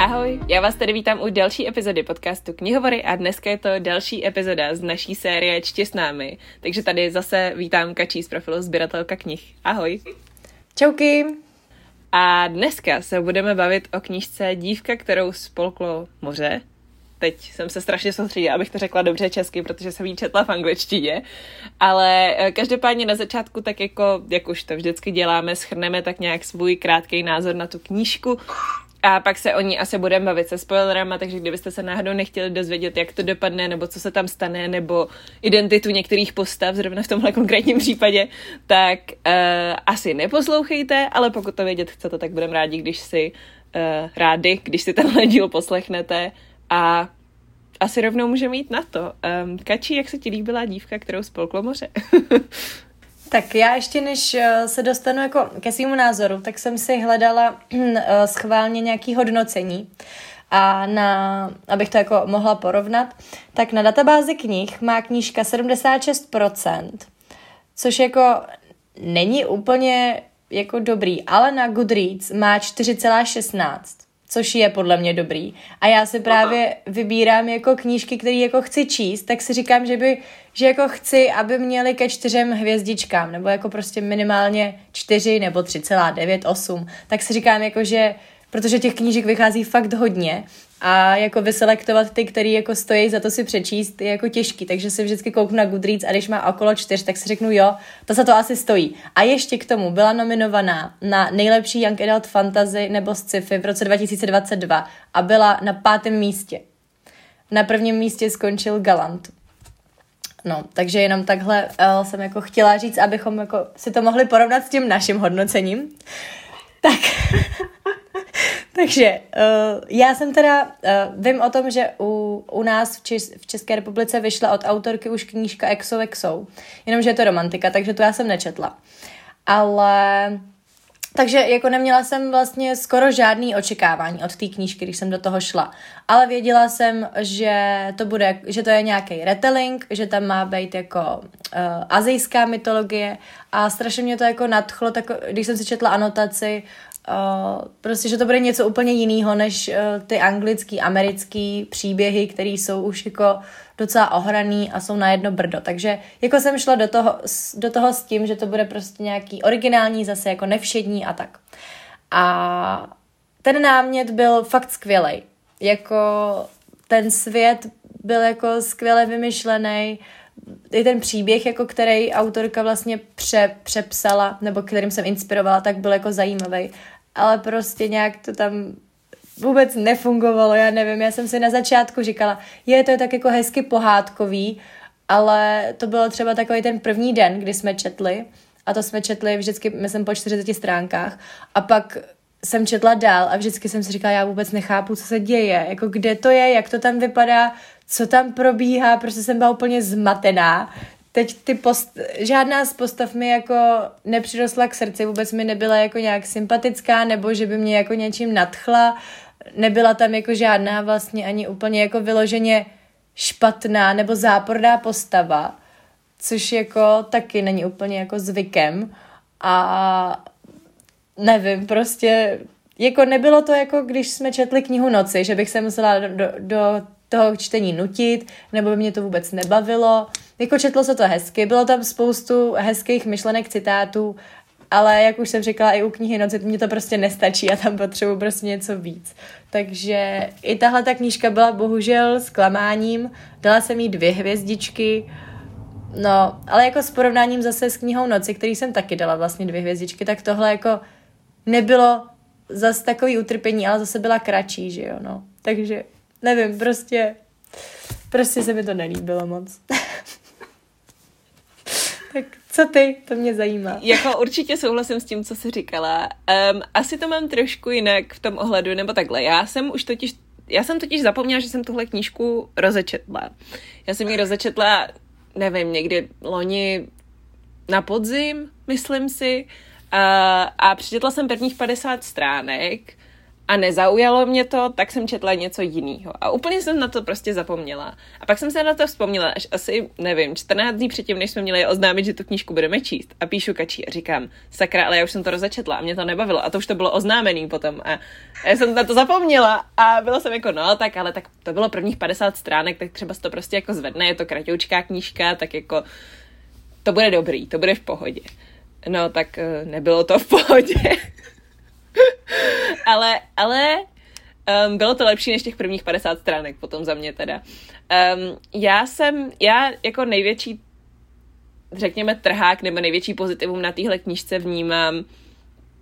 Ahoj, já vás tady vítám u další epizody podcastu Knihovory a dneska je to další epizoda z naší série Čtě s námi. Takže tady zase vítám Kačí z profilu Sběratelka knih. Ahoj. Čauky. A dneska se budeme bavit o knížce Dívka, kterou spolklo moře. Teď jsem se strašně soustředila, abych to řekla dobře česky, protože jsem ji četla v angličtině. Ale eh, každopádně na začátku, tak jako, jak už to vždycky děláme, schrneme tak nějak svůj krátký názor na tu knížku a pak se o ní asi budeme bavit se spoilerama, takže kdybyste se náhodou nechtěli dozvědět, jak to dopadne, nebo co se tam stane, nebo identitu některých postav, zrovna v tomhle konkrétním případě, tak uh, asi neposlouchejte, ale pokud to vědět chcete, tak budeme rádi, když si uh, rádi, když si tenhle díl poslechnete a asi rovnou můžeme jít na to. Um, Kači, jak se ti líbila dívka, kterou spolklo moře? Tak já ještě než eh, se dostanu jako ke svýmu názoru, tak jsem si hledala eh, schválně nějaký hodnocení. A na, abych to jako mohla porovnat, tak na databázi knih má knížka 76%, což jako není úplně jako dobrý, ale na Goodreads má 4,16 což je podle mě dobrý. A já si právě vybírám jako knížky, které jako chci číst, tak si říkám, že by, že jako chci, aby měly ke čtyřem hvězdičkám, nebo jako prostě minimálně čtyři nebo 3,9, 8. Tak si říkám jako, že protože těch knížek vychází fakt hodně a jako vyselektovat ty, který jako stojí za to si přečíst, je jako těžký, takže si vždycky kouknu na Goodreads a když má okolo čtyř, tak si řeknu jo, to za to asi stojí. A ještě k tomu byla nominovaná na nejlepší Young Adult Fantasy nebo sci-fi v roce 2022 a byla na pátém místě. Na prvním místě skončil Galant. No, takže jenom takhle uh, jsem jako chtěla říct, abychom jako si to mohli porovnat s tím naším hodnocením. Tak, takže uh, já jsem teda, uh, vím o tom, že u, u nás v, Čes, v České republice vyšla od autorky už knížka Exo Exo, jenomže je to romantika, takže to já jsem nečetla. Ale takže jako neměla jsem vlastně skoro žádný očekávání od té knížky, když jsem do toho šla. Ale věděla jsem, že to bude, že to je nějaký retelling, že tam má být jako uh, azijská mytologie a strašně mě to jako nadchlo, tak, když jsem si četla anotaci, Uh, prostě, že to bude něco úplně jiného než uh, ty anglický, americký příběhy, které jsou už jako docela ohraný a jsou na jedno brdo. Takže jako jsem šla do toho, do toho s tím, že to bude prostě nějaký originální, zase jako nevšední a tak. A ten námět byl fakt skvělý. Jako ten svět byl jako skvěle vymyšlený, i ten příběh, jako který autorka vlastně pře, přepsala, nebo kterým jsem inspirovala, tak byl jako zajímavý. Ale prostě nějak to tam vůbec nefungovalo, já nevím, já jsem si na začátku říkala, je to je tak jako hezky pohádkový, ale to bylo třeba takový ten první den, kdy jsme četli, a to jsme četli vždycky, myslím, po 40 stránkách, a pak jsem četla dál a vždycky jsem si říkala, já vůbec nechápu, co se děje, jako kde to je, jak to tam vypadá, co tam probíhá, prostě jsem byla úplně zmatená. Teď ty post, žádná z postav mi jako nepřirostla k srdci, vůbec mi nebyla jako nějak sympatická, nebo že by mě jako něčím nadchla, nebyla tam jako žádná vlastně ani úplně jako vyloženě špatná nebo záporná postava, což jako taky není úplně jako zvykem a nevím, prostě jako nebylo to jako když jsme četli knihu Noci, že bych se musela do, do, toho čtení nutit, nebo by mě to vůbec nebavilo. Jako četlo se to hezky, bylo tam spoustu hezkých myšlenek, citátů, ale jak už jsem říkala i u knihy Noci, mě to prostě nestačí a tam potřebuji prostě něco víc. Takže i tahle ta knížka byla bohužel zklamáním, dala jsem jí dvě hvězdičky, no, ale jako s porovnáním zase s knihou Noci, který jsem taky dala vlastně dvě hvězdičky, tak tohle jako nebylo zase takový utrpení, ale zase byla kratší, že jo, no. Takže nevím, prostě, prostě se mi to nelíbilo moc. co ty? To mě zajímá. Jako určitě souhlasím s tím, co jsi říkala. Um, asi to mám trošku jinak v tom ohledu, nebo takhle. Já jsem už totiž, já jsem totiž zapomněla, že jsem tuhle knížku rozečetla. Já jsem ji rozečetla, nevím, někdy loni na podzim, myslím si. Uh, a přečetla jsem prvních 50 stránek a nezaujalo mě to, tak jsem četla něco jiného. A úplně jsem na to prostě zapomněla. A pak jsem se na to vzpomněla až asi, nevím, 14 dní předtím, než jsme měli oznámit, že tu knížku budeme číst. A píšu kačí a říkám, sakra, ale já už jsem to rozečetla a mě to nebavilo. A to už to bylo oznámený potom. A já jsem na to zapomněla a bylo jsem jako, no, tak ale tak to bylo prvních 50 stránek, tak třeba to prostě jako zvedne, je to kratoučká knížka, tak jako to bude dobrý, to bude v pohodě. No, tak eh, nebylo to v pohodě. ale, ale um, bylo to lepší než těch prvních 50 stránek potom za mě teda. Um, já jsem, já jako největší řekněme trhák nebo největší pozitivum na téhle knižce vnímám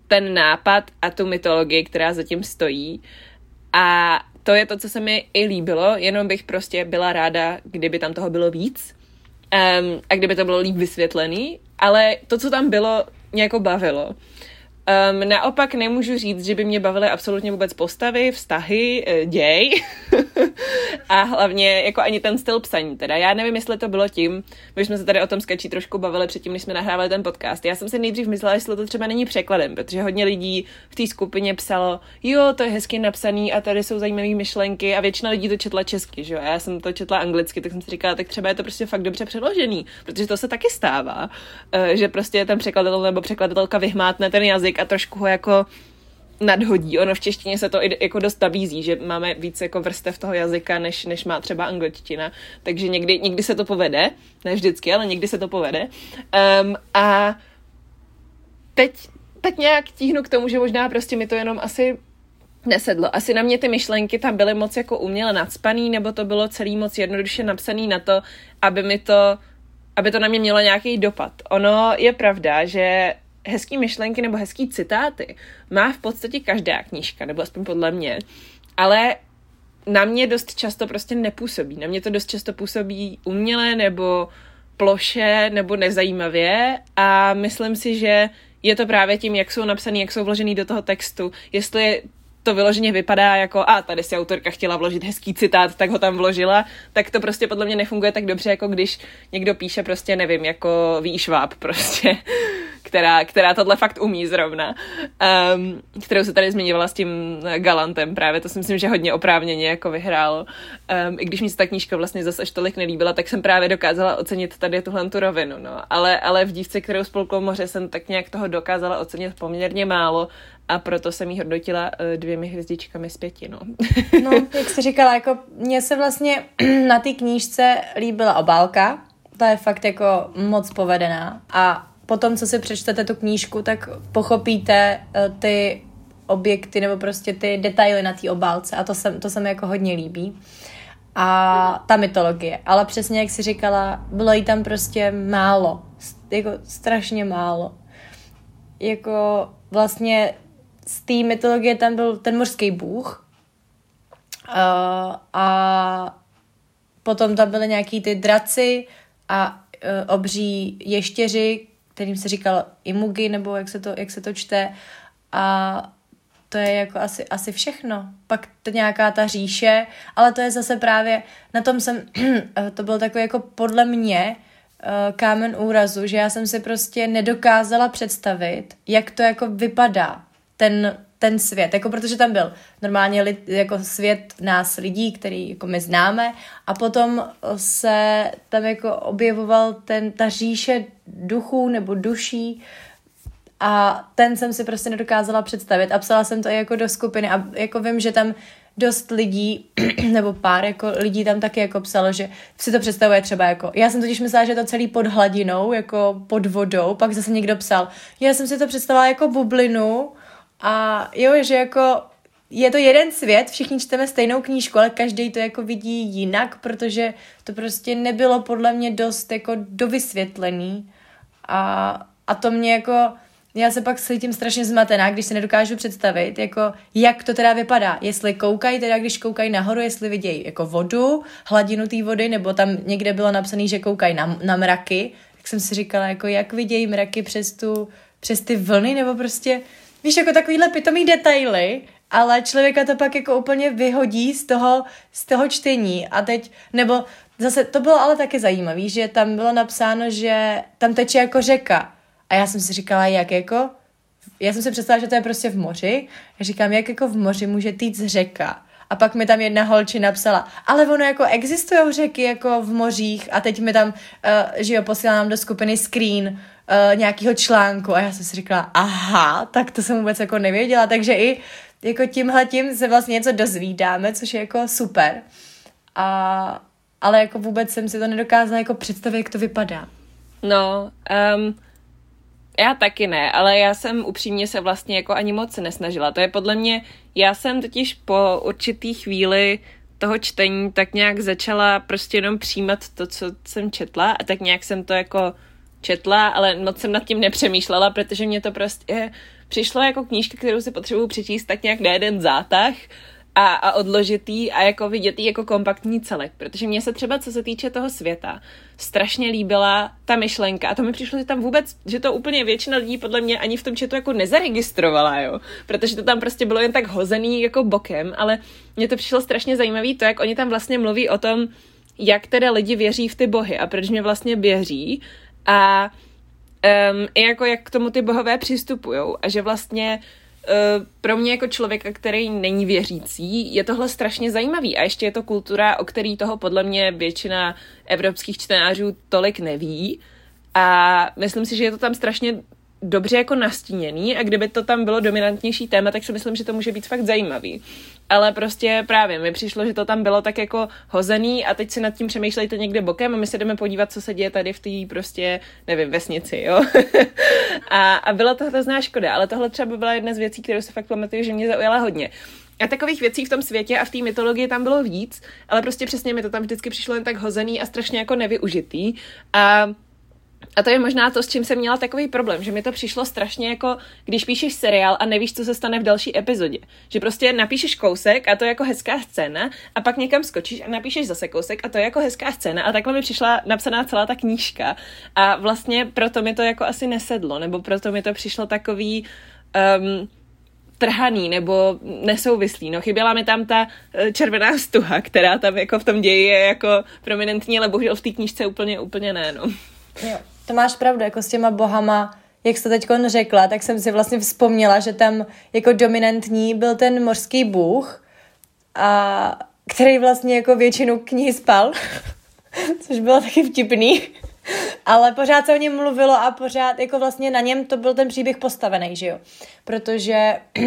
ten nápad a tu mytologii, která zatím stojí. A to je to, co se mi i líbilo, jenom bych prostě byla ráda, kdyby tam toho bylo víc um, a kdyby to bylo líp vysvětlený, ale to, co tam bylo, mě jako bavilo. Um, naopak nemůžu říct, že by mě bavily absolutně vůbec postavy, vztahy, eh, děj a hlavně jako ani ten styl psaní. Teda já nevím, jestli to bylo tím, my jsme se tady o tom sketchi trošku bavili předtím, než jsme nahrávali ten podcast. Já jsem si nejdřív myslela, jestli to třeba není překladem, protože hodně lidí v té skupině psalo, jo, to je hezky napsaný a tady jsou zajímavé myšlenky a většina lidí to četla česky, že jo. Já jsem to četla anglicky, tak jsem si říkala, tak třeba je to prostě fakt dobře přeložený, protože to se taky stává, eh, že prostě ten překladatel nebo překladatelka vyhmátne ten jazyk a trošku ho jako nadhodí. Ono v češtině se to jako dost nabízí, že máme víc jako vrstev toho jazyka, než, než má třeba angličtina. Takže někdy, někdy se to povede, ne vždycky, ale někdy se to povede. Um, a teď tak nějak tíhnu k tomu, že možná prostě mi to jenom asi nesedlo. Asi na mě ty myšlenky tam byly moc jako uměle nadspaný, nebo to bylo celý moc jednoduše napsaný na to, aby mi to, aby to na mě mělo nějaký dopad. Ono je pravda, že hezký myšlenky nebo hezký citáty má v podstatě každá knížka, nebo aspoň podle mě, ale na mě dost často prostě nepůsobí. Na mě to dost často působí uměle nebo ploše nebo nezajímavě a myslím si, že je to právě tím, jak jsou napsaný, jak jsou vložený do toho textu. Jestli to vyloženě vypadá jako, a tady si autorka chtěla vložit hezký citát, tak ho tam vložila, tak to prostě podle mě nefunguje tak dobře, jako když někdo píše prostě, nevím, jako výšváb prostě která, která tohle fakt umí zrovna, um, kterou se tady zmiňovala s tím Galantem právě, to si myslím, že hodně oprávněně jako vyhrálo. Um, I když mi se ta knížka vlastně zase až tolik nelíbila, tak jsem právě dokázala ocenit tady tuhle tu rovinu, no. Ale, ale v dívce, kterou spolklo moře, jsem tak nějak toho dokázala ocenit poměrně málo a proto jsem jí hodnotila uh, dvěmi hvězdičkami z pěti, no. no, jak jsi říkala, jako mně se vlastně na té knížce líbila obálka, ta je fakt jako moc povedená a potom, co si přečtete tu knížku, tak pochopíte uh, ty objekty nebo prostě ty detaily na té obálce a to se, to se mi jako hodně líbí. A ta mytologie. Ale přesně jak jsi říkala, bylo jí tam prostě málo. Jako strašně málo. Jako vlastně z té mytologie tam byl ten mořský bůh uh, a potom tam byly nějaký ty draci a uh, obří ještěři, kterým se říkal imugi, nebo jak se to, jak se to čte. A to je jako asi, asi všechno. Pak to nějaká ta říše, ale to je zase právě, na tom jsem, to byl takový jako podle mě eh, kámen úrazu, že já jsem si prostě nedokázala představit, jak to jako vypadá, ten, ten svět, jako protože tam byl normálně lid, jako svět nás lidí, který jako my známe. A potom se tam jako objevoval ten, ta říše duchů nebo duší. A ten jsem si prostě nedokázala představit. A psala jsem to i jako do skupiny. A jako vím, že tam dost lidí, nebo pár jako lidí tam taky jako psalo, že si to představuje třeba jako, já jsem totiž myslela, že je to celý pod hladinou, jako pod vodou, pak zase někdo psal, já jsem si to představila jako bublinu, a jo, že jako je to jeden svět, všichni čteme stejnou knížku, ale každý to jako vidí jinak, protože to prostě nebylo podle mě dost jako dovysvětlený. A, a to mě jako, já se pak cítím strašně zmatená, když se nedokážu představit, jako jak to teda vypadá. Jestli koukají, teda když koukají nahoru, jestli vidějí jako vodu, hladinu té vody, nebo tam někde bylo napsané, že koukají na, na mraky, tak jsem si říkala, jako jak vidějí mraky přes tu, přes ty vlny, nebo prostě víš, jako takovýhle pitomý detaily, ale člověka to pak jako úplně vyhodí z toho, z toho čtení a teď, nebo zase to bylo ale taky zajímavé, že tam bylo napsáno, že tam teče jako řeka a já jsem si říkala, jak jako, já jsem si představila, že to je prostě v moři. Já říkám, jak jako v moři může týct řeka. A pak mi tam jedna holči napsala, ale ono jako existují řeky jako v mořích a teď mi tam, uh, že jo, posílám do skupiny screen uh, nějakého článku a já jsem si říkala, aha, tak to jsem vůbec jako nevěděla, takže i jako tímhle tím se vlastně něco dozvídáme, což je jako super. A, ale jako vůbec jsem si to nedokázala jako představit, jak to vypadá. No, um, já taky ne, ale já jsem upřímně se vlastně jako ani moc nesnažila. To je podle mě, já jsem totiž po určitý chvíli toho čtení tak nějak začala prostě jenom přijímat to, co jsem četla a tak nějak jsem to jako četla, ale moc jsem nad tím nepřemýšlela, protože mě to prostě přišlo jako knížka, kterou si potřebuji přečíst tak nějak na jeden zátah a, a odložitý a jako vidět jako kompaktní celek, protože mně se třeba, co se týče toho světa, strašně líbila ta myšlenka a to mi přišlo, že tam vůbec, že to úplně většina lidí podle mě ani v tom četu jako nezaregistrovala, jo, protože to tam prostě bylo jen tak hozený jako bokem, ale mně to přišlo strašně zajímavý to, jak oni tam vlastně mluví o tom, jak teda lidi věří v ty bohy a proč mě vlastně věří a um, i jako jak k tomu ty bohové přistupují a že vlastně uh, pro mě jako člověka, který není věřící, je tohle strašně zajímavý. A ještě je to kultura, o který toho podle mě většina evropských čtenářů tolik neví. A myslím si, že je to tam strašně dobře jako nastíněný a kdyby to tam bylo dominantnější téma, tak si myslím, že to může být fakt zajímavý. Ale prostě právě mi přišlo, že to tam bylo tak jako hozený a teď si nad tím přemýšlejte někde bokem a my se jdeme podívat, co se děje tady v té prostě, nevím, vesnici, jo. a, a byla to hrozná škoda, ale tohle třeba by byla jedna z věcí, kterou se fakt pamatuju, že mě zaujala hodně. A takových věcí v tom světě a v té mytologii tam bylo víc, ale prostě přesně mi to tam vždycky přišlo jen tak hozený a strašně jako nevyužitý. A a to je možná to, s čím jsem měla takový problém, že mi to přišlo strašně jako, když píšeš seriál a nevíš, co se stane v další epizodě. Že prostě napíšeš kousek a to je jako hezká scéna a pak někam skočíš a napíšeš zase kousek a to je jako hezká scéna a takhle mi přišla napsaná celá ta knížka a vlastně proto mi to jako asi nesedlo, nebo proto mi to přišlo takový um, trhaný nebo nesouvislý. No, chyběla mi tam ta eh, červená stuha, která tam jako v tom ději je jako prominentní, ale bohužel v té knížce úplně, úplně ne, no. Jo, to máš pravdu, jako s těma bohama, jak jste teď řekla, tak jsem si vlastně vzpomněla, že tam jako dominantní byl ten mořský bůh, a který vlastně jako většinu knihy spal, což bylo taky vtipný. Ale pořád se o něm mluvilo a pořád jako vlastně na něm to byl ten příběh postavený, že jo? Protože uh,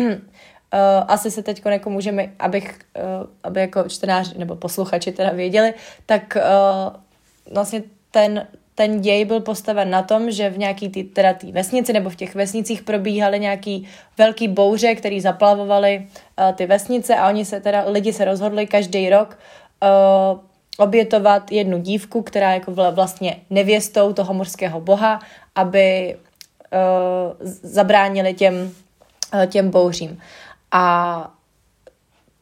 asi se teď jako můžeme, abych, uh, aby jako čtenáři nebo posluchači teda věděli, tak uh, vlastně ten ten děj byl postaven na tom, že v nějaký tý, teda tý vesnici nebo v těch vesnicích probíhaly nějaký velký bouře, který zaplavovaly uh, ty vesnice a oni se teda, lidi se rozhodli každý rok uh, obětovat jednu dívku, která jako byla vlastně nevěstou toho morského boha, aby uh, zabránili těm, uh, těm bouřím. A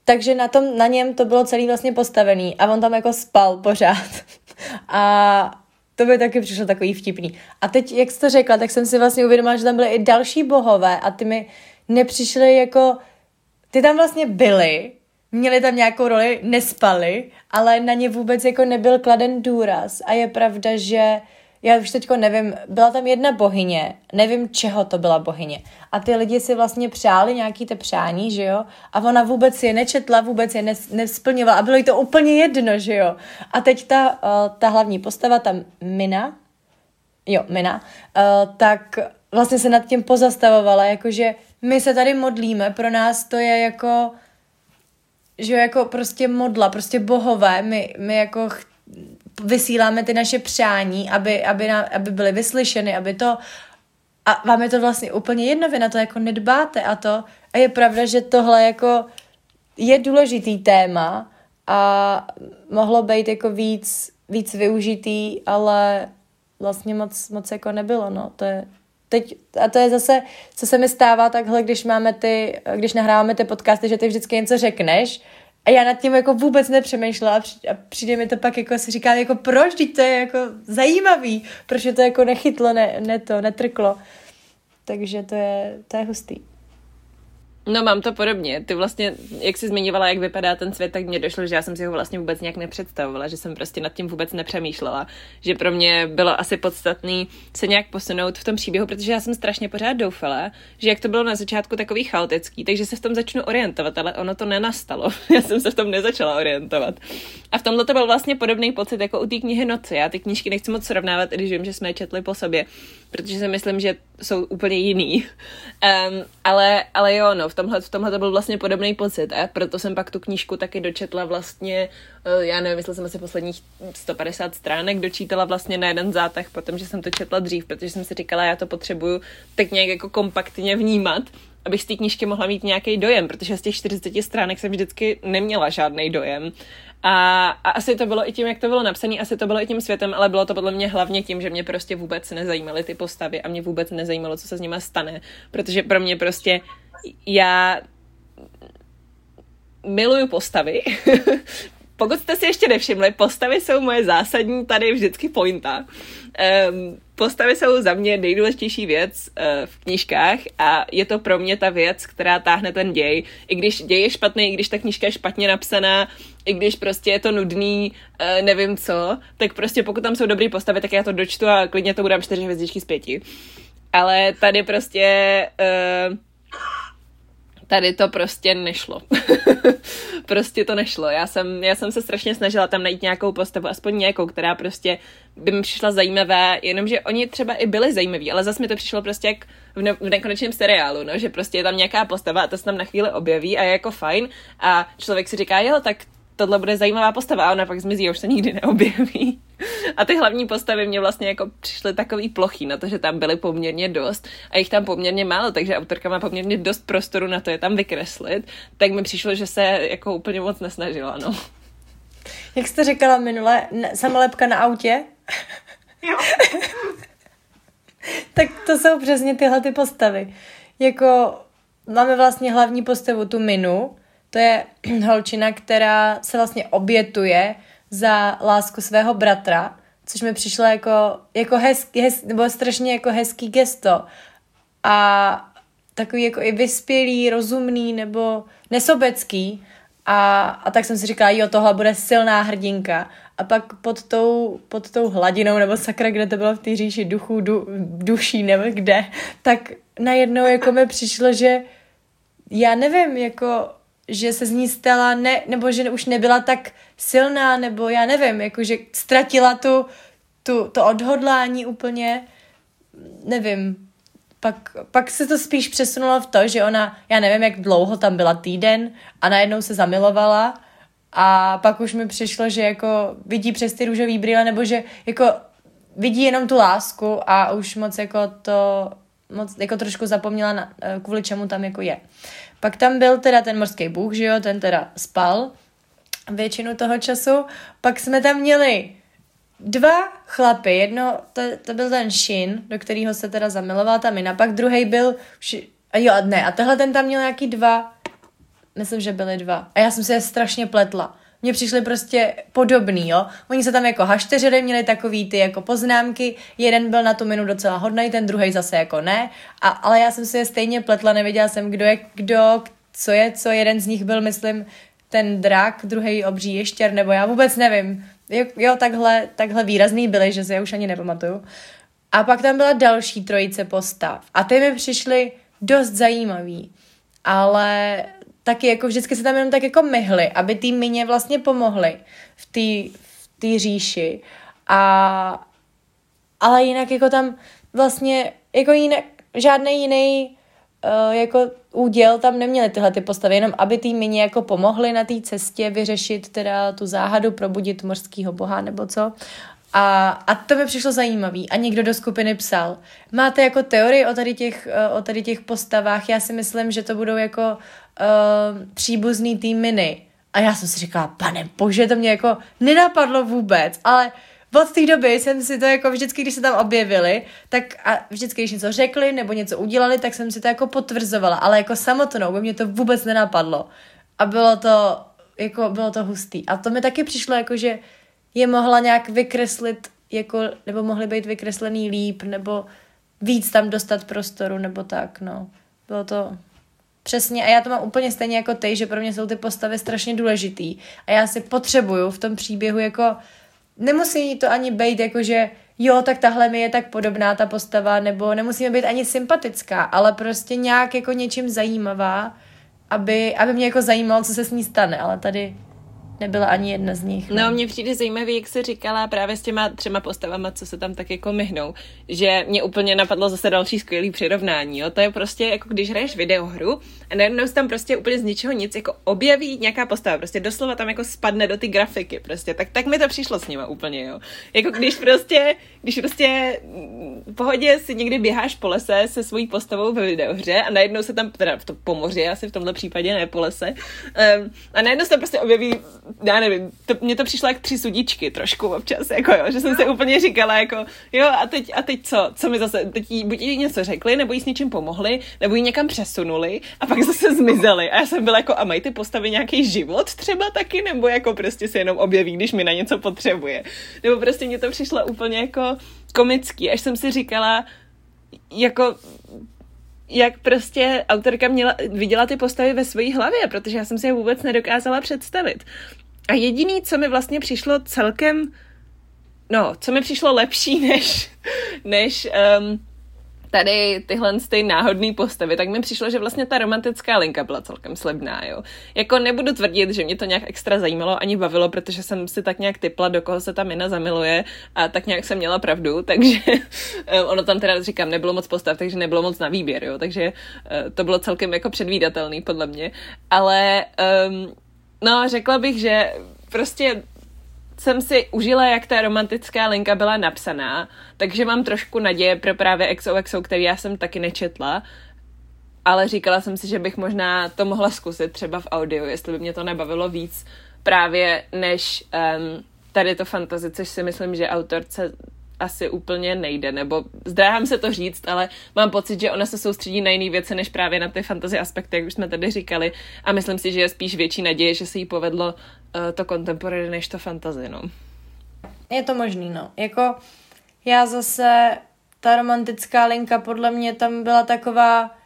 takže na, tom, na něm to bylo celý vlastně postavený a on tam jako spal pořád. A to by taky přišlo takový vtipný. A teď, jak jsi to řekla, tak jsem si vlastně uvědomila, že tam byly i další bohové a ty mi nepřišly jako... Ty tam vlastně byly, měli tam nějakou roli, nespali, ale na ně vůbec jako nebyl kladen důraz. A je pravda, že já už teďko nevím, byla tam jedna bohyně, nevím, čeho to byla bohyně. A ty lidi si vlastně přáli nějaký ty přání, že jo? A ona vůbec je nečetla, vůbec je nes, nesplňovala a bylo jí to úplně jedno, že jo? A teď ta, uh, ta hlavní postava, ta Mina, jo, Mina, uh, tak vlastně se nad tím pozastavovala, jakože my se tady modlíme, pro nás to je jako, že jo, jako prostě modla, prostě bohové, my, my jako vysíláme ty naše přání, aby, aby, na, aby byly vyslyšeny, aby to a vám je to vlastně úplně jedno, vy na to jako nedbáte a to a je pravda, že tohle jako je důležitý téma a mohlo být jako víc, víc využitý, ale vlastně moc, moc jako nebylo, no, to je, teď, a to je zase, co se mi stává takhle, když máme ty, když nahráváme ty podcasty, že ty vždycky něco řekneš a já nad tím jako vůbec nepřemýšlela a přijde mi to pak jako si říkám, jako proč, teď to je jako zajímavý, proč to jako nechytlo, ne, ne to, netrklo. Takže to je, to je hustý. No mám to podobně. Ty vlastně, jak jsi zmiňovala, jak vypadá ten svět, tak mě došlo, že já jsem si ho vlastně vůbec nějak nepředstavovala, že jsem prostě nad tím vůbec nepřemýšlela. Že pro mě bylo asi podstatný se nějak posunout v tom příběhu, protože já jsem strašně pořád doufala, že jak to bylo na začátku takový chaotický, takže se v tom začnu orientovat, ale ono to nenastalo. Já jsem se v tom nezačala orientovat. A v tomhle to byl vlastně podobný pocit jako u té knihy Noci. Já ty knížky nechci moc srovnávat, i když vím, že jsme je četli po sobě, protože si myslím, že jsou úplně jiný. Um, ale, ale jo, no, v tomhle, v tomhle to byl vlastně podobný pocit a proto jsem pak tu knížku taky dočetla vlastně, uh, já nevím, jestli jsem asi posledních 150 stránek dočítala vlastně na jeden zátah, potom, že jsem to četla dřív, protože jsem si říkala, já to potřebuju tak nějak jako kompaktně vnímat, abych z té knížky mohla mít nějaký dojem, protože z těch 40 stránek jsem vždycky neměla žádný dojem. A, a asi to bylo i tím, jak to bylo napsané, asi to bylo i tím světem, ale bylo to podle mě hlavně tím, že mě prostě vůbec nezajímaly ty postavy a mě vůbec nezajímalo, co se s nimi stane, protože pro mě prostě já miluju postavy. Pokud jste si ještě nevšimli, postavy jsou moje zásadní tady vždycky pointa. Um, postavy jsou za mě nejdůležitější věc uh, v knížkách a je to pro mě ta věc, která táhne ten děj. I když děj je špatný, i když ta knížka je špatně napsaná, i když prostě je to nudný, uh, nevím co, tak prostě pokud tam jsou dobré postavy, tak já to dočtu a klidně to budám čtyři hvězdičky z pěti. Ale tady prostě uh, tady to prostě nešlo. prostě to nešlo. Já jsem, já jsem se strašně snažila tam najít nějakou postavu, aspoň nějakou, která prostě by mi přišla zajímavé, jenomže oni třeba i byli zajímaví, ale zase mi to přišlo prostě jak v, ne- v nekonečném seriálu, no, že prostě je tam nějaká postava a to se tam na chvíli objeví a je jako fajn a člověk si říká, jo, tak tohle bude zajímavá postava a ona pak zmizí a už se nikdy neobjeví. A ty hlavní postavy mě vlastně jako přišly takový plochý na to, že tam byly poměrně dost a jich tam poměrně málo, takže autorka má poměrně dost prostoru na to je tam vykreslit, tak mi přišlo, že se jako úplně moc nesnažila, no. Jak jste říkala minule, samolepka na autě? Jo. tak to jsou přesně tyhle ty postavy. Jako máme vlastně hlavní postavu tu Minu, to je holčina, která se vlastně obětuje za lásku svého bratra, což mi přišlo jako, jako hezký, hez, nebo strašně jako hezký gesto. A takový jako i vyspělý, rozumný nebo nesobecký. A, a tak jsem si říkala, jo, tohle bude silná hrdinka. A pak pod tou, pod tou hladinou, nebo sakra, kde to bylo v té říši duchů, du, duší, nebo kde, tak najednou jako mi přišlo, že já nevím, jako že se z ní stala, ne, nebo že už nebyla tak silná, nebo já nevím, jako že ztratila tu, tu, to odhodlání úplně, nevím. Pak, pak se to spíš přesunulo v to, že ona, já nevím, jak dlouho tam byla týden a najednou se zamilovala a pak už mi přišlo, že jako vidí přes ty růžový brýle, nebo že jako vidí jenom tu lásku a už moc jako to, moc jako trošku zapomněla, na, kvůli čemu tam jako je. Pak tam byl teda ten morský bůh, že jo, ten teda spal většinu toho času. Pak jsme tam měli dva chlapy, jedno, to, to byl ten Shin, do kterého se teda zamilovala ta Mina, pak druhý byl, a jo, ne, a tohle ten tam měl nějaký dva, myslím, že byly dva. A já jsem se je strašně pletla mně přišly prostě podobný, jo. Oni se tam jako hašteřili, měli takový ty jako poznámky, jeden byl na tu minu docela hodný, ten druhý zase jako ne, a, ale já jsem si je stejně pletla, nevěděla jsem, kdo je kdo, co je co, jeden z nich byl, myslím, ten drak, druhý obří ještěr, nebo já vůbec nevím. Jo, jo takhle, takhle výrazný byly, že si je už ani nepamatuju. A pak tam byla další trojice postav. A ty mi přišly dost zajímavý. Ale taky jako vždycky se tam jenom tak jako myhly, aby ty mině vlastně pomohly v té v tý říši. A ale jinak jako tam vlastně jako jinak, žádný jiný uh, jako úděl tam neměli tyhle ty postavy, jenom aby ty mině jako pomohly na té cestě vyřešit teda tu záhadu, probudit mořského boha nebo co. A, a to mi přišlo zajímavý. A někdo do skupiny psal, máte jako teorii o tady těch, uh, o tady těch postavách? Já si myslím, že to budou jako uh, příbuzný týminy. A já jsem si říkala, pane bože, to mě jako nenapadlo vůbec, ale od té doby jsem si to jako vždycky, když se tam objevili, tak a vždycky, když něco řekli nebo něco udělali, tak jsem si to jako potvrzovala, ale jako samotnou by mě to vůbec nenapadlo. A bylo to, jako bylo to hustý. A to mi taky přišlo jako, že je mohla nějak vykreslit, jako, nebo mohly být vykreslený líp, nebo víc tam dostat prostoru, nebo tak, no. Bylo to, Přesně, a já to mám úplně stejně jako ty, že pro mě jsou ty postavy strašně důležitý. A já si potřebuju v tom příběhu jako, nemusí to ani být jako, že jo, tak tahle mi je tak podobná ta postava, nebo nemusíme být ani sympatická, ale prostě nějak jako něčím zajímavá, aby, aby mě jako zajímalo, co se s ní stane, ale tady nebyla ani jedna z nich. No, no mně přijde zajímavý, jak se říkala právě s těma třema postavama, co se tam tak jako myhnou, že mě úplně napadlo zase další skvělý přirovnání, jo? to je prostě jako když hraješ videohru a najednou se tam prostě úplně z ničeho nic jako objeví nějaká postava, prostě doslova tam jako spadne do ty grafiky, prostě, tak, tak mi to přišlo s nima úplně, jo. Jako když prostě, když prostě v pohodě si někdy běháš po lese se svojí postavou ve videohře a najednou se tam, teda v to po moři, asi v tomhle případě ne po lese, um, a najednou se tam prostě objeví já nevím, to, mně to přišlo jak tři sudičky trošku občas, jako jo, že jsem si úplně říkala, jako jo, a teď, a teď co, co mi zase, teď jí, buď jí něco řekli, nebo jí s něčím pomohli, nebo jí někam přesunuli a pak zase zmizeli. A já jsem byla jako, a mají ty postavy nějaký život třeba taky, nebo jako prostě se jenom objeví, když mi na něco potřebuje. Nebo prostě mně to přišlo úplně jako komický, až jsem si říkala, jako jak prostě autorka měla, viděla ty postavy ve své hlavě, protože já jsem si je vůbec nedokázala představit. A jediný, co mi vlastně přišlo celkem, no, co mi přišlo lepší než, než um, tady tyhle ty náhodné postavy, tak mi přišlo, že vlastně ta romantická linka byla celkem slibná, jo. Jako nebudu tvrdit, že mě to nějak extra zajímalo ani bavilo, protože jsem si tak nějak typla, do koho se ta Mina zamiluje a tak nějak jsem měla pravdu, takže eh, ono tam teda říkám, nebylo moc postav, takže nebylo moc na výběr, jo, takže eh, to bylo celkem jako předvídatelný podle mě, ale um, no, řekla bych, že prostě jsem si užila, jak ta romantická linka byla napsaná, takže mám trošku naděje pro právě XOXO, který já jsem taky nečetla, ale říkala jsem si, že bych možná to mohla zkusit třeba v audio, jestli by mě to nebavilo víc právě než um, tady to fantazy, což si myslím, že autorce asi úplně nejde, nebo zdráhám se to říct, ale mám pocit, že ona se soustředí na jiné věci, než právě na ty fantasy aspekty, jak už jsme tady říkali a myslím si, že je spíš větší naděje, že se jí povedlo uh, to contemporary, než to fantasy, no. Je to možný, no. Jako já zase, ta romantická linka podle mě tam byla taková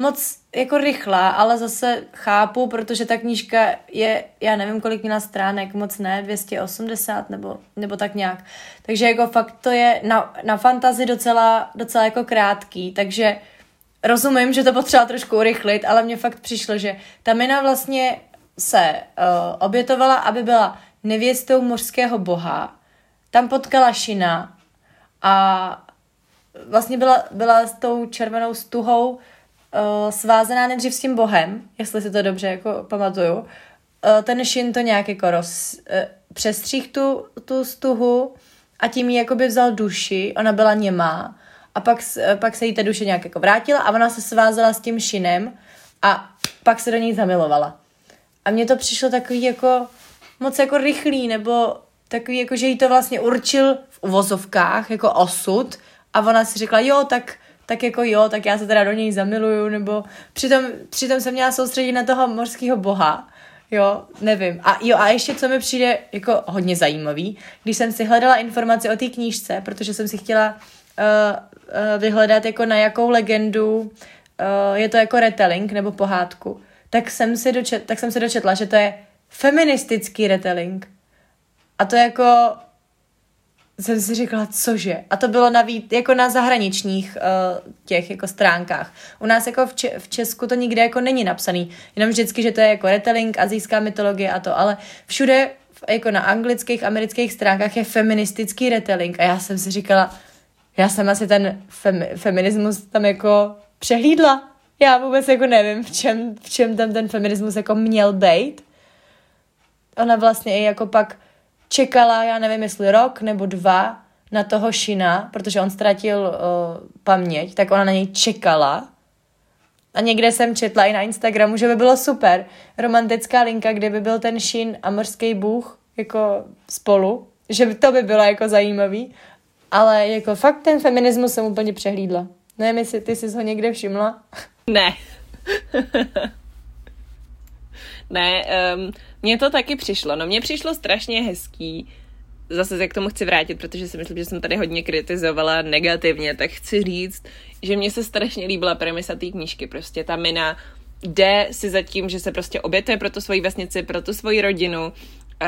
moc jako rychlá, ale zase chápu, protože ta knížka je, já nevím, kolik měla stránek, moc ne, 280 nebo, nebo tak nějak. Takže jako fakt to je na, na fantazi docela, docela jako krátký, takže rozumím, že to potřeba trošku urychlit, ale mně fakt přišlo, že ta Mina vlastně se uh, obětovala, aby byla nevěstou mořského boha, tam potkala Šina a vlastně byla, byla s tou červenou stuhou uh, svázaná nejdřív s tím bohem, jestli si to dobře jako pamatuju. Uh, ten Shin to nějak jako roz, uh, přestřih tu, tu stuhu a tím jí jakoby vzal duši, ona byla němá a pak, pak se jí ta duše nějak jako vrátila a ona se svázala s tím Shinem a pak se do něj zamilovala. A mně to přišlo takový jako moc jako rychlý, nebo takový jako, že jí to vlastně určil v uvozovkách jako osud a ona si řekla, jo, tak tak jako jo, tak já se teda do něj zamiluju, nebo přitom, přitom jsem měla soustředit na toho mořského boha, jo, nevím. A jo, a ještě co mi přijde jako hodně zajímavý, když jsem si hledala informaci o té knížce, protože jsem si chtěla uh, uh, vyhledat jako na jakou legendu uh, je to jako retelling nebo pohádku, tak jsem, si dočet, tak jsem se dočetla, že to je feministický retelling. A to jako jsem si říkala, cože? A to bylo navíc jako na zahraničních uh, těch jako stránkách. U nás jako v, Če- v Česku to nikde jako není napsaný, jenom vždycky, že to je jako retelling, azijská mytologie a to, ale všude jako na anglických, amerických stránkách je feministický retelling a já jsem si říkala, já jsem asi ten femi- feminismus tam jako přehlídla. Já vůbec jako nevím, v čem, v čem tam ten feminismus jako měl být. Ona vlastně i jako pak čekala, já nevím, jestli rok nebo dva na toho Šina, protože on ztratil uh, paměť, tak ona na něj čekala. A někde jsem četla i na Instagramu, že by bylo super. Romantická linka, kde by byl ten Šin a morský bůh jako spolu. Že by to by bylo jako zajímavý. Ale jako fakt ten feminismus jsem úplně přehlídla. Nevím, jestli ty jsi ho někde všimla. Ne. ne, um, mně to taky přišlo. No mně přišlo strašně hezký, zase se k tomu chci vrátit, protože si myslím, že jsem tady hodně kritizovala negativně, tak chci říct, že mně se strašně líbila premisa té knížky. Prostě ta mina jde si za tím, že se prostě obětuje pro tu svoji vesnici, pro tu svoji rodinu,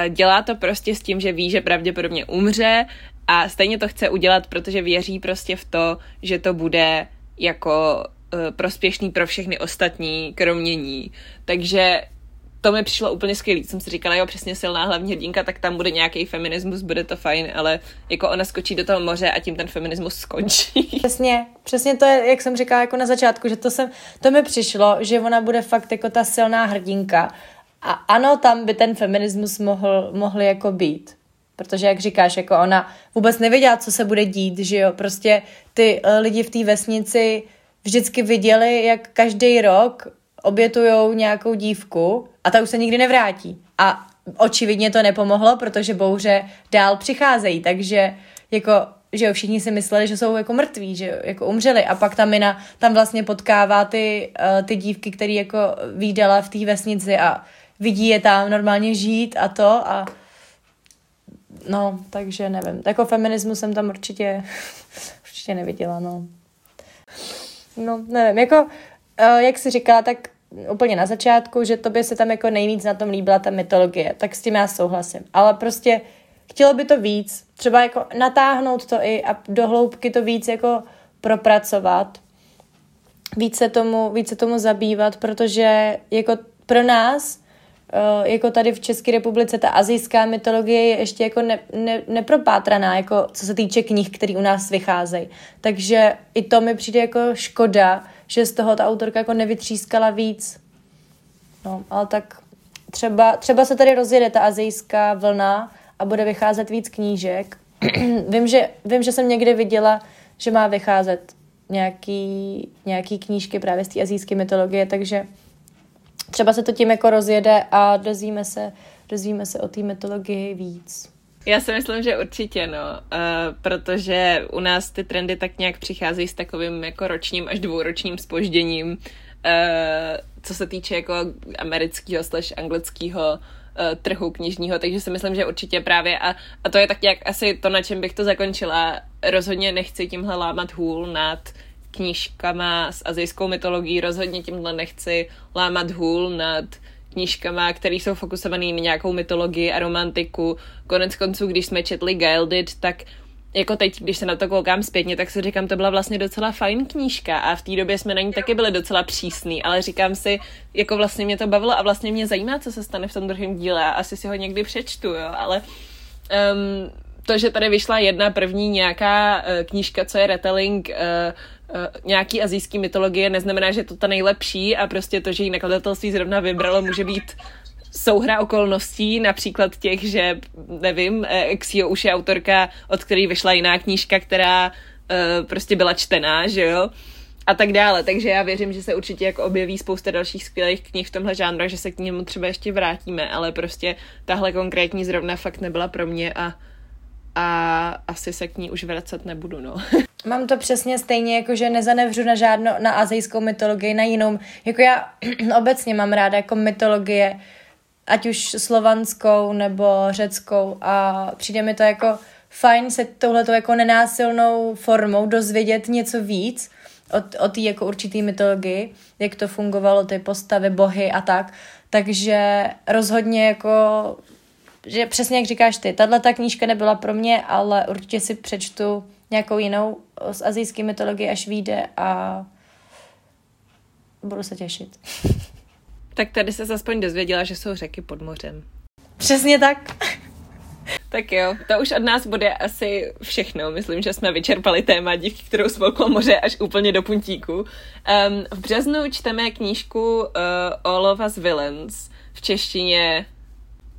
dělá to prostě s tím, že ví, že pravděpodobně umře a stejně to chce udělat, protože věří prostě v to, že to bude jako uh, prospěšný pro všechny ostatní, kromě ní. Takže to mi přišlo úplně skvělý. Jsem si říkala, jo, přesně silná hlavní hrdinka, tak tam bude nějaký feminismus, bude to fajn, ale jako ona skočí do toho moře a tím ten feminismus skončí. Přesně, přesně to je, jak jsem říkala jako na začátku, že to, jsem, to mi přišlo, že ona bude fakt jako ta silná hrdinka. A ano, tam by ten feminismus mohl, mohl jako být. Protože, jak říkáš, jako ona vůbec nevěděla, co se bude dít, že jo, prostě ty uh, lidi v té vesnici vždycky viděli, jak každý rok obětujou nějakou dívku a ta už se nikdy nevrátí. A očividně to nepomohlo, protože bouře dál přicházejí, takže jako že jo, všichni si mysleli, že jsou jako mrtví, že jako umřeli a pak ta mina tam vlastně potkává ty, uh, ty dívky, které jako výdala v té vesnici a vidí je tam normálně žít a to a no, takže nevím. Jako feminismus jsem tam určitě určitě neviděla, no. No, nevím, jako uh, jak jsi říkala, tak úplně na začátku, že to by se tam jako nejvíc na tom líbila ta mytologie, tak s tím já souhlasím. Ale prostě chtělo by to víc, třeba jako natáhnout to i a do hloubky to víc jako propracovat, více tomu, více tomu zabývat, protože jako pro nás, eh, jako tady v České republice, ta azijská mytologie je ještě jako ne, ne, nepropátraná, jako co se týče knih, které u nás vycházejí. Takže i to mi přijde jako škoda, že z toho ta autorka jako nevytřískala víc. No, ale tak třeba, třeba se tady rozjede ta azijská vlna a bude vycházet víc knížek. vím, že, vím, že jsem někde viděla, že má vycházet nějaký, nějaký knížky právě z té azijské mytologie, takže třeba se to tím jako rozjede a dozvíme se, dozvíme se o té mytologii víc. Já si myslím, že určitě, no, uh, protože u nás ty trendy tak nějak přicházejí s takovým jako ročním až dvouročním spožděním, uh, co se týče jako amerického slash anglického uh, trhu knižního, takže si myslím, že určitě právě a, a to je tak nějak asi to, na čem bych to zakončila. Rozhodně nechci tímhle lámat hůl nad knížkama s azijskou mytologií, rozhodně tímhle nechci lámat hůl nad knížkama, které jsou fokusované na nějakou mytologii a romantiku. Konec konců, když jsme četli Gilded, tak jako teď, když se na to koukám zpětně, tak si říkám, to byla vlastně docela fajn knížka a v té době jsme na ní taky byli docela přísný, ale říkám si, jako vlastně mě to bavilo a vlastně mě zajímá, co se stane v tom druhém díle a asi si ho někdy přečtu, jo, ale um, to, že tady vyšla jedna první nějaká uh, knížka, co je retelling uh, nějaký azijský mytologie, neznamená, že je to ta nejlepší a prostě to, že ji nakladatelství zrovna vybralo, může být souhra okolností, například těch, že, nevím, Xio už je autorka, od který vyšla jiná knížka, která uh, prostě byla čtená, že jo, a tak dále. Takže já věřím, že se určitě jako objeví spousta dalších skvělých knih v tomhle žánru, že se k němu třeba ještě vrátíme, ale prostě tahle konkrétní zrovna fakt nebyla pro mě a a asi se k ní už vracet nebudu, no. Mám to přesně stejně, jako že nezanevřu na žádnou, na azijskou mytologii, na jinou. Jako já obecně mám ráda jako mytologie, ať už slovanskou nebo řeckou a přijde mi to jako fajn se touhletou jako nenásilnou formou dozvědět něco víc o, o té jako určitý mytologii, jak to fungovalo, ty postavy, bohy a tak. Takže rozhodně jako že přesně jak říkáš ty, tahle ta knížka nebyla pro mě, ale určitě si přečtu nějakou jinou z azijské mytologie, až vyjde a budu se těšit. Tak tady se aspoň dozvěděla, že jsou řeky pod mořem. Přesně tak. Tak jo, to už od nás bude asi všechno. Myslím, že jsme vyčerpali téma, díky kterou spolklo moře až úplně do puntíku. Um, v březnu čteme knížku uh, All of Us Villains, v češtině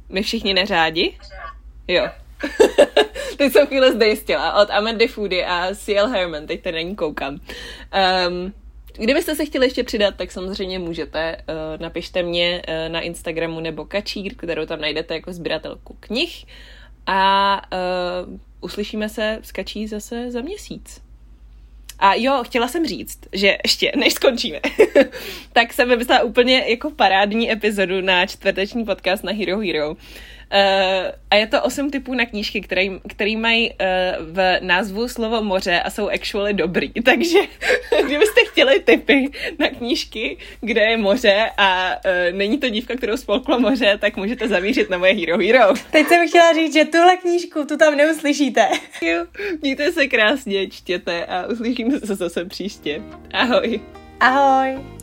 My všichni neřádi? Jo. teď jsem chvíli zdejistila. Od Amandy Foody a C.L. Herman, teď tady není koukám. Um, Kdybyste se chtěli ještě přidat, tak samozřejmě můžete. Uh, napište mě uh, na Instagramu nebo Kačír, kterou tam najdete jako sběratelku knih. A uh, uslyšíme se s Kačí zase za měsíc. A jo, chtěla jsem říct, že ještě, než skončíme, tak jsem vymyslela úplně jako parádní epizodu na čtvrteční podcast na Hero Hero. A je to osm typů na knížky, který, který mají uh, v názvu slovo moře a jsou actually dobrý. Takže kdybyste chtěli typy na knížky, kde je moře a uh, není to dívka, kterou spolklo moře, tak můžete zamířit na moje Hero Hero. Teď jsem chtěla říct, že tuhle knížku tu tam neuslyšíte. Jo, mějte se krásně, čtěte a uslyšíme se zase příště. Ahoj. Ahoj.